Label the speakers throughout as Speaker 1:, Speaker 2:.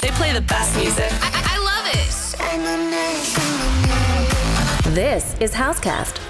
Speaker 1: They play the best music.
Speaker 2: I, I love it.
Speaker 3: This is Housecast.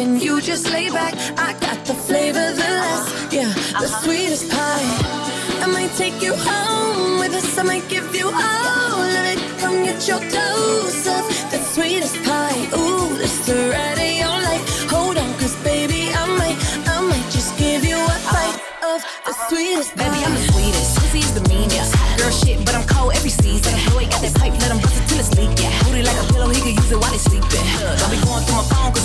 Speaker 4: when you just lay back. I got the flavor, the less, yeah, the uh-huh. sweetest pie. I might take you home with us, I might give you all of it. Come get your dose of the sweetest pie. Ooh, it's the ride of your life. Hold on, cause baby, I might, I might just give you a bite of the sweetest pie.
Speaker 5: Baby, I'm the sweetest, pussy's the meanest. Girl shit, but I'm cold every season. Boy, got that pipe, let him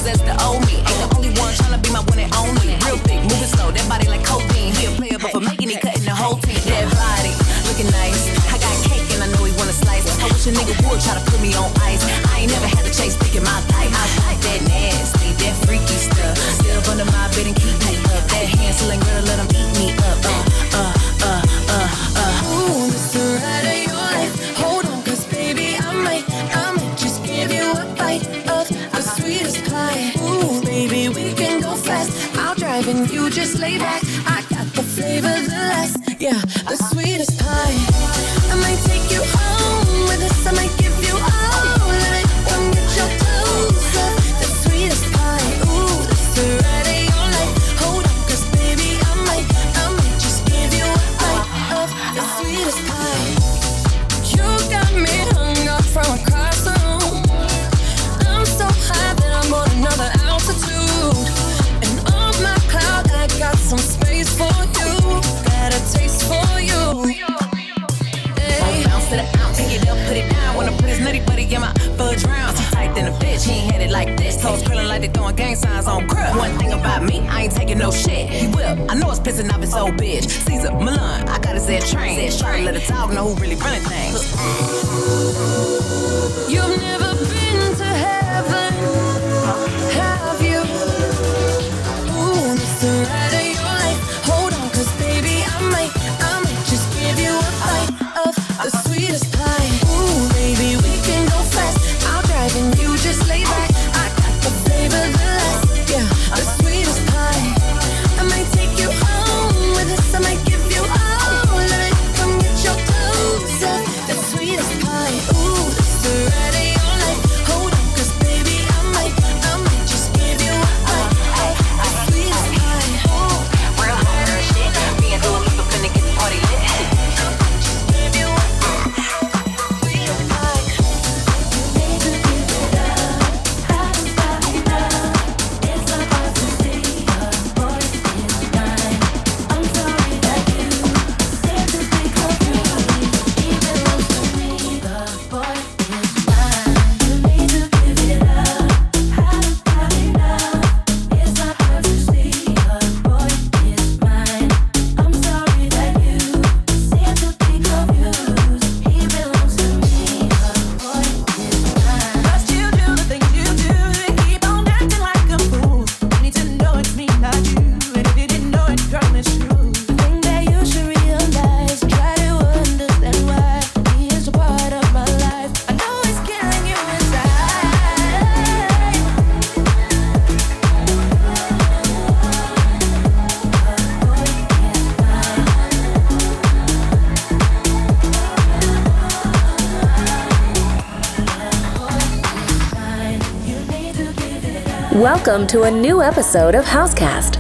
Speaker 5: That's the old me. Ain't the only one tryna be my one and only. Real thick, moving slow, that body like cocaine. He a player, but for making it, cutting the whole team. That body, looking nice. I got cake and I know he wanna slice. I wish a nigga would try to put me on ice. I ain't never had a chase dick my life. I like that nasty, that freaky stuff. Still under my bed and keep me up. That handsome girl
Speaker 6: Welcome to a new episode of Housecast.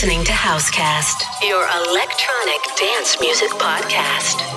Speaker 7: Listening to Housecast, your electronic dance music podcast.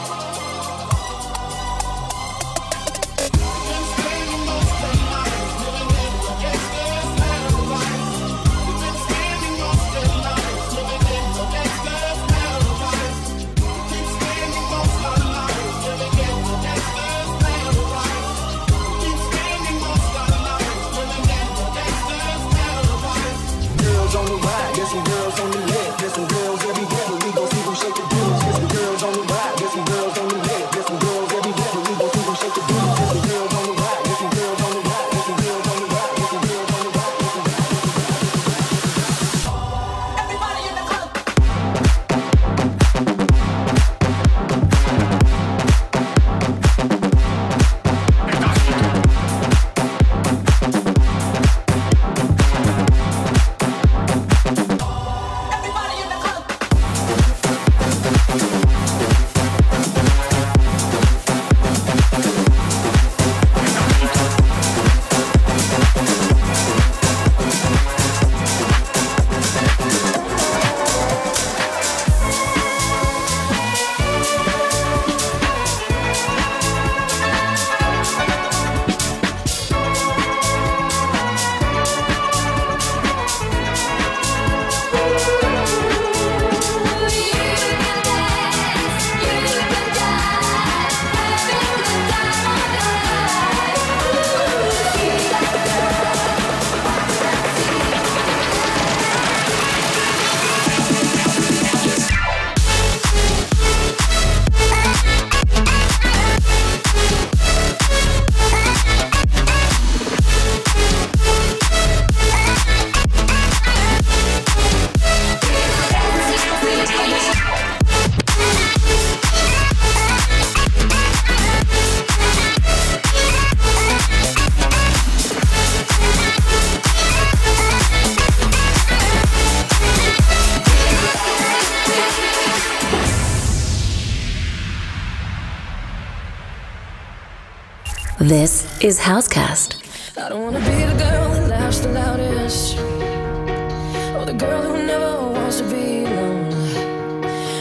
Speaker 8: is Housecast.
Speaker 4: I don't want to be the girl that laughs the loudest, or the girl who never wants to be alone.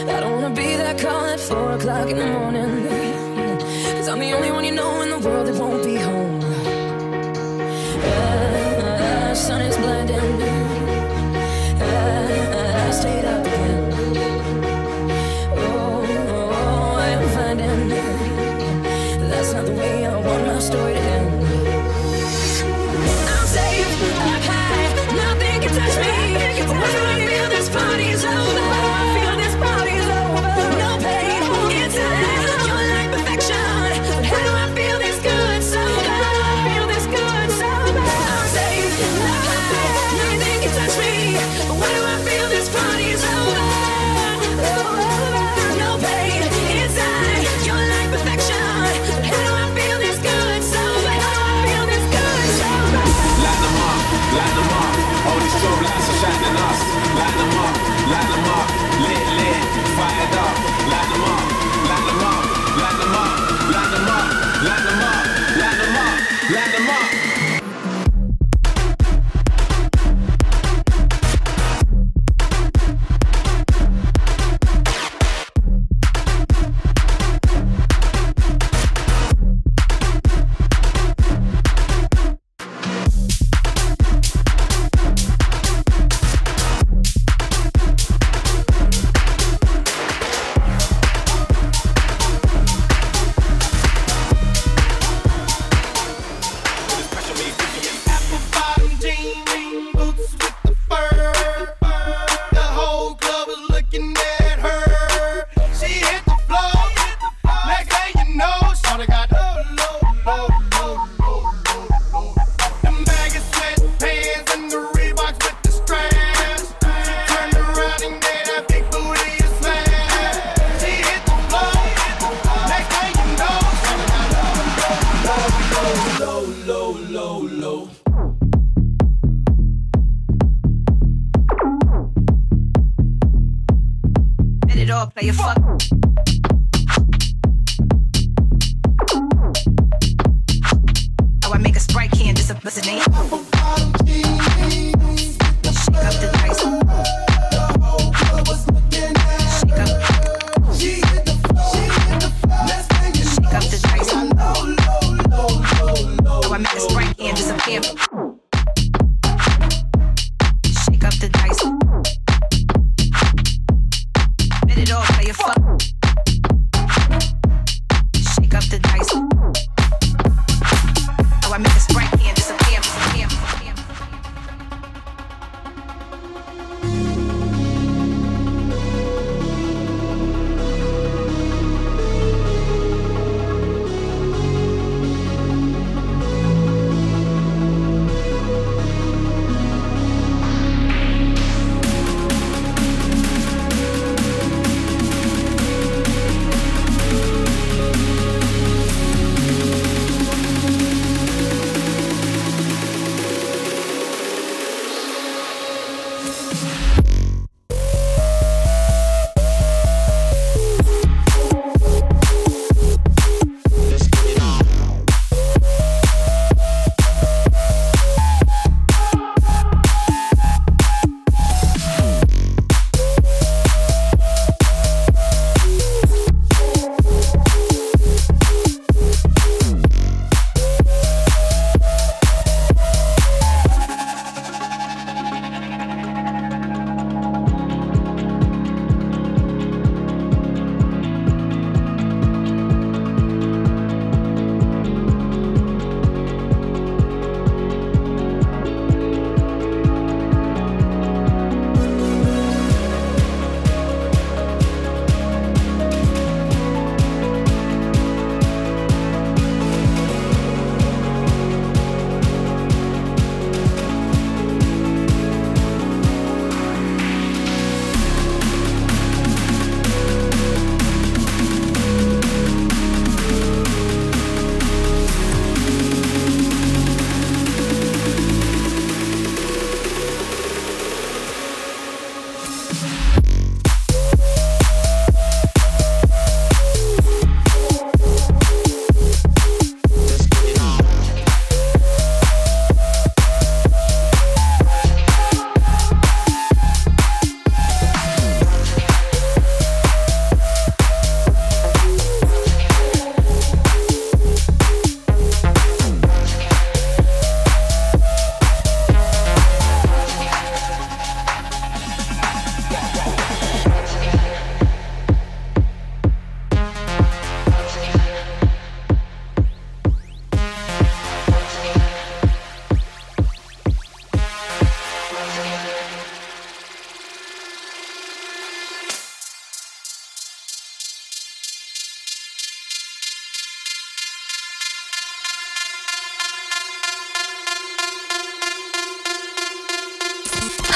Speaker 4: I don't want to be that call at four o'clock in the morning, cause I'm the only one you know in the world that won't be home. Yeah, sun is blinding.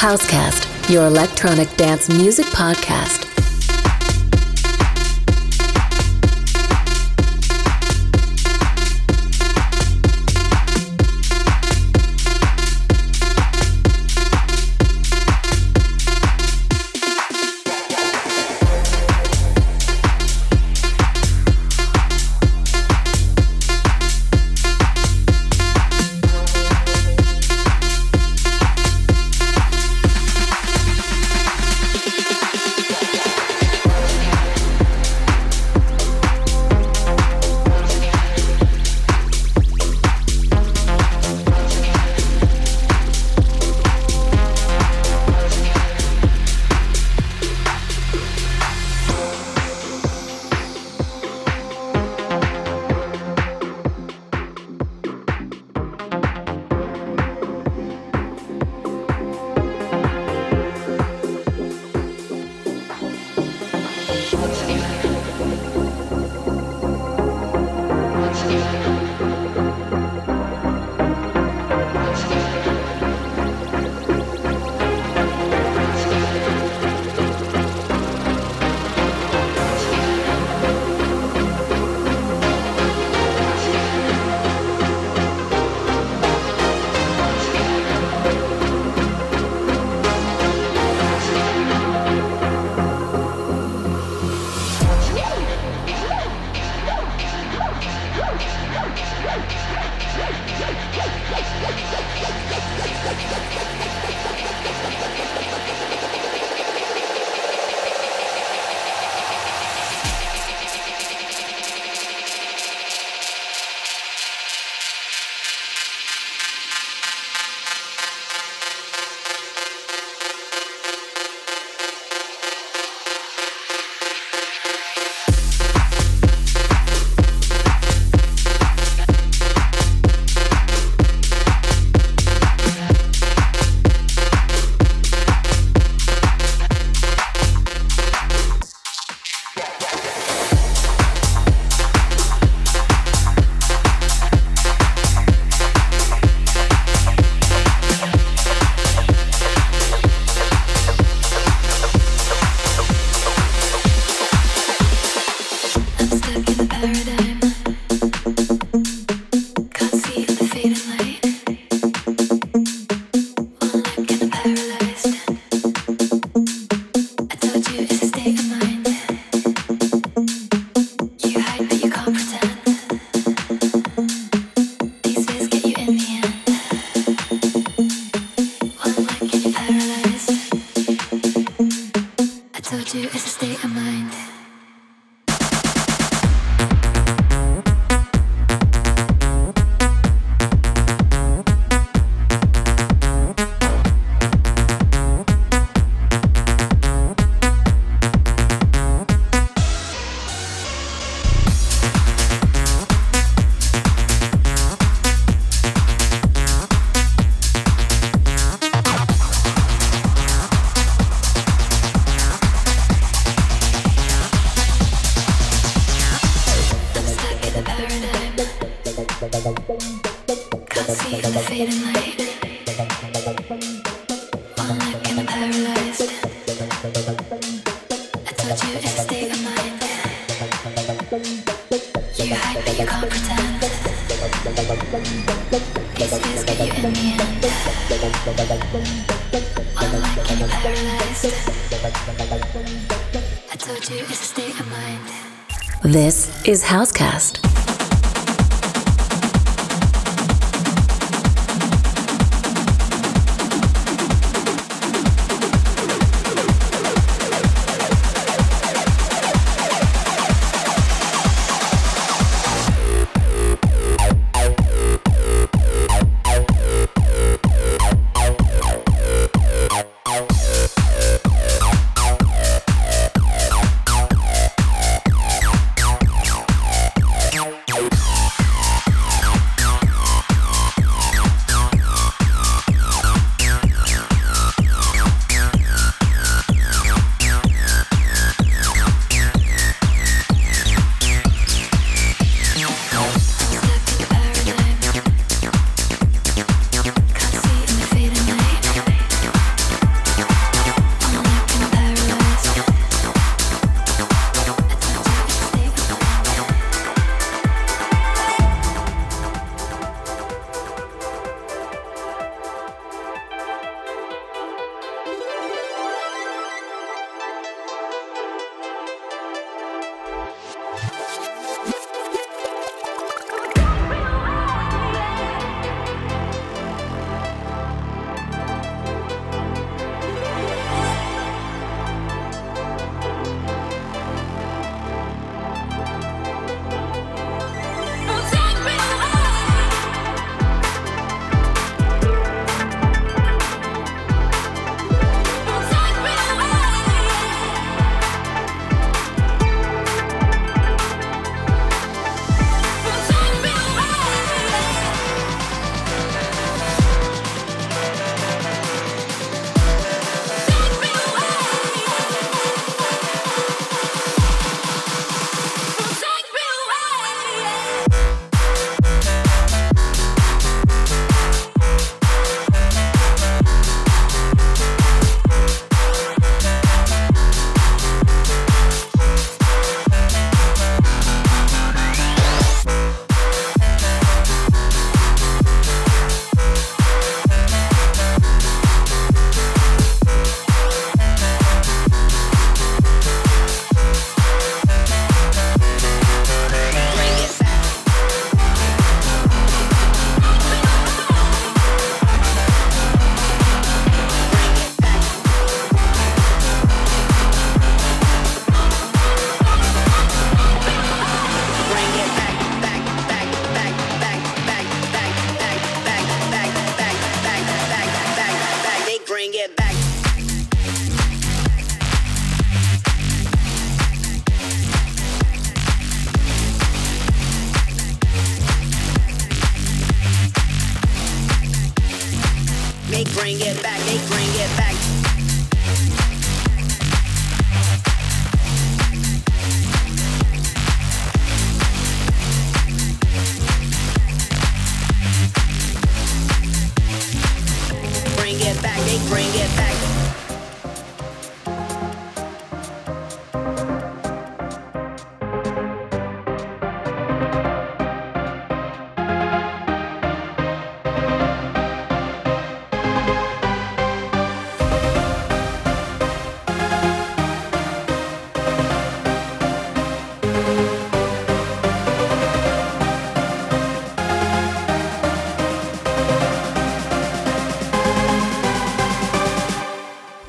Speaker 8: Housecast, your electronic dance music podcast.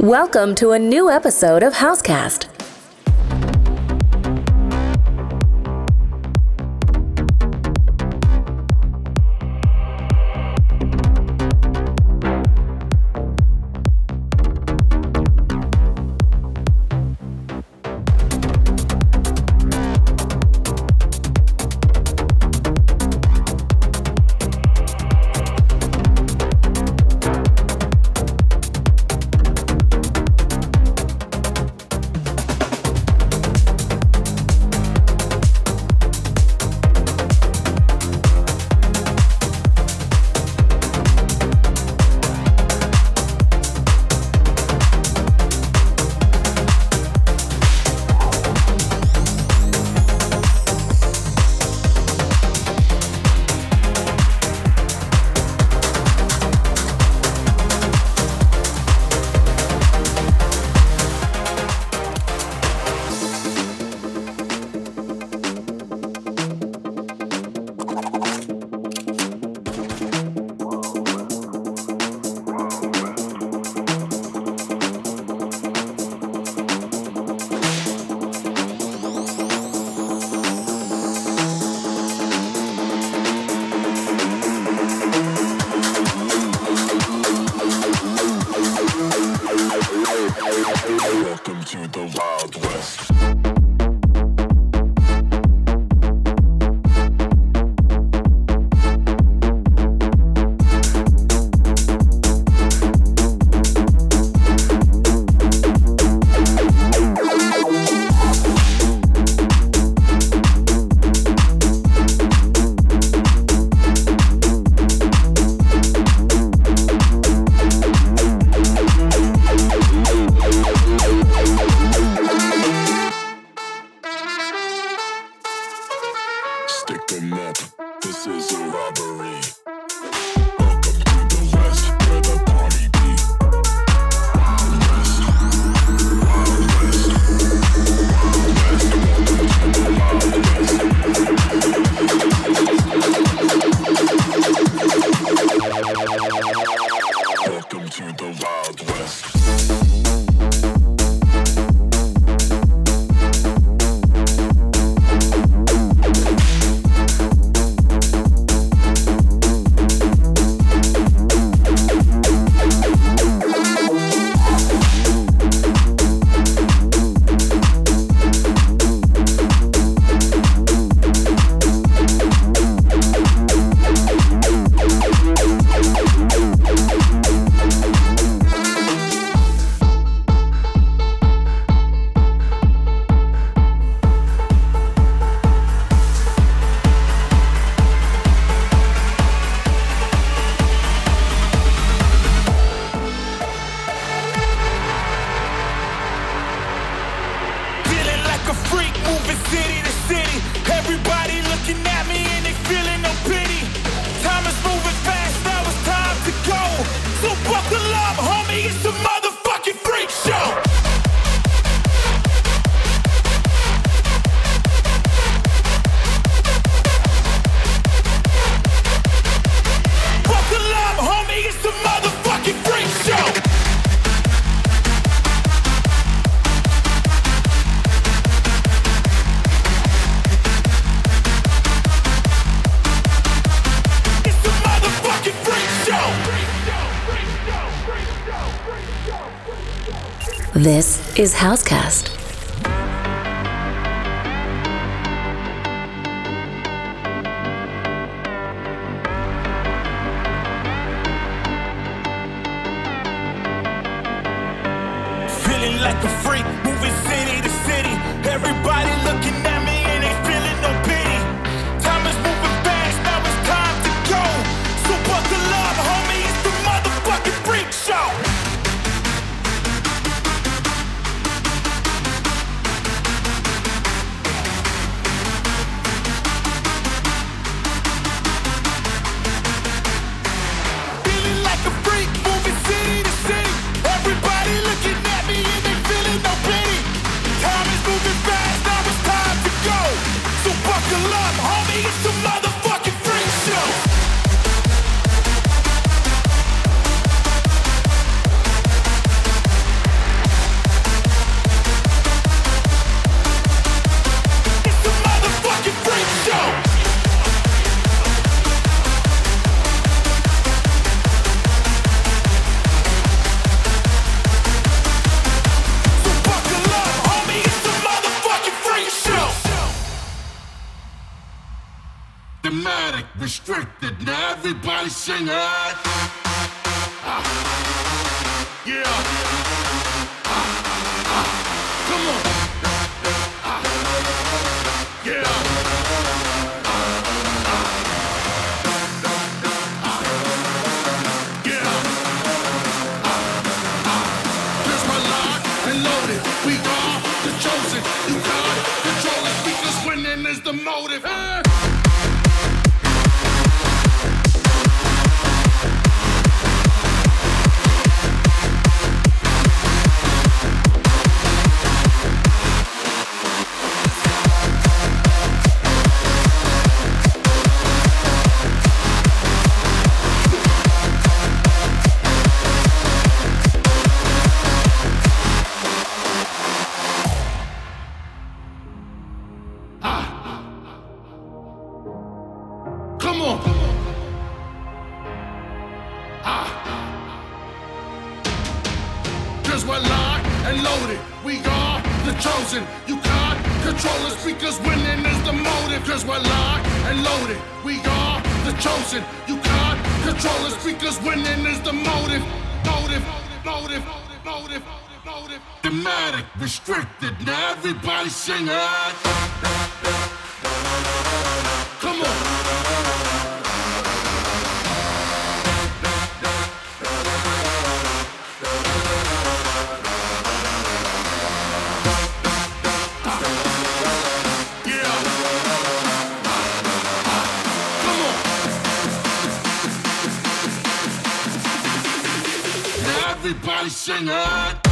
Speaker 9: Welcome to a new episode of Housecast.
Speaker 3: This is
Speaker 9: Housecast.
Speaker 10: thematic, restricted. Now everybody sing it. Ah. Yeah. Ah. Ah. Come on. Ah! ah. Yeah. Everybody sing it. Come on. Everybody sing it!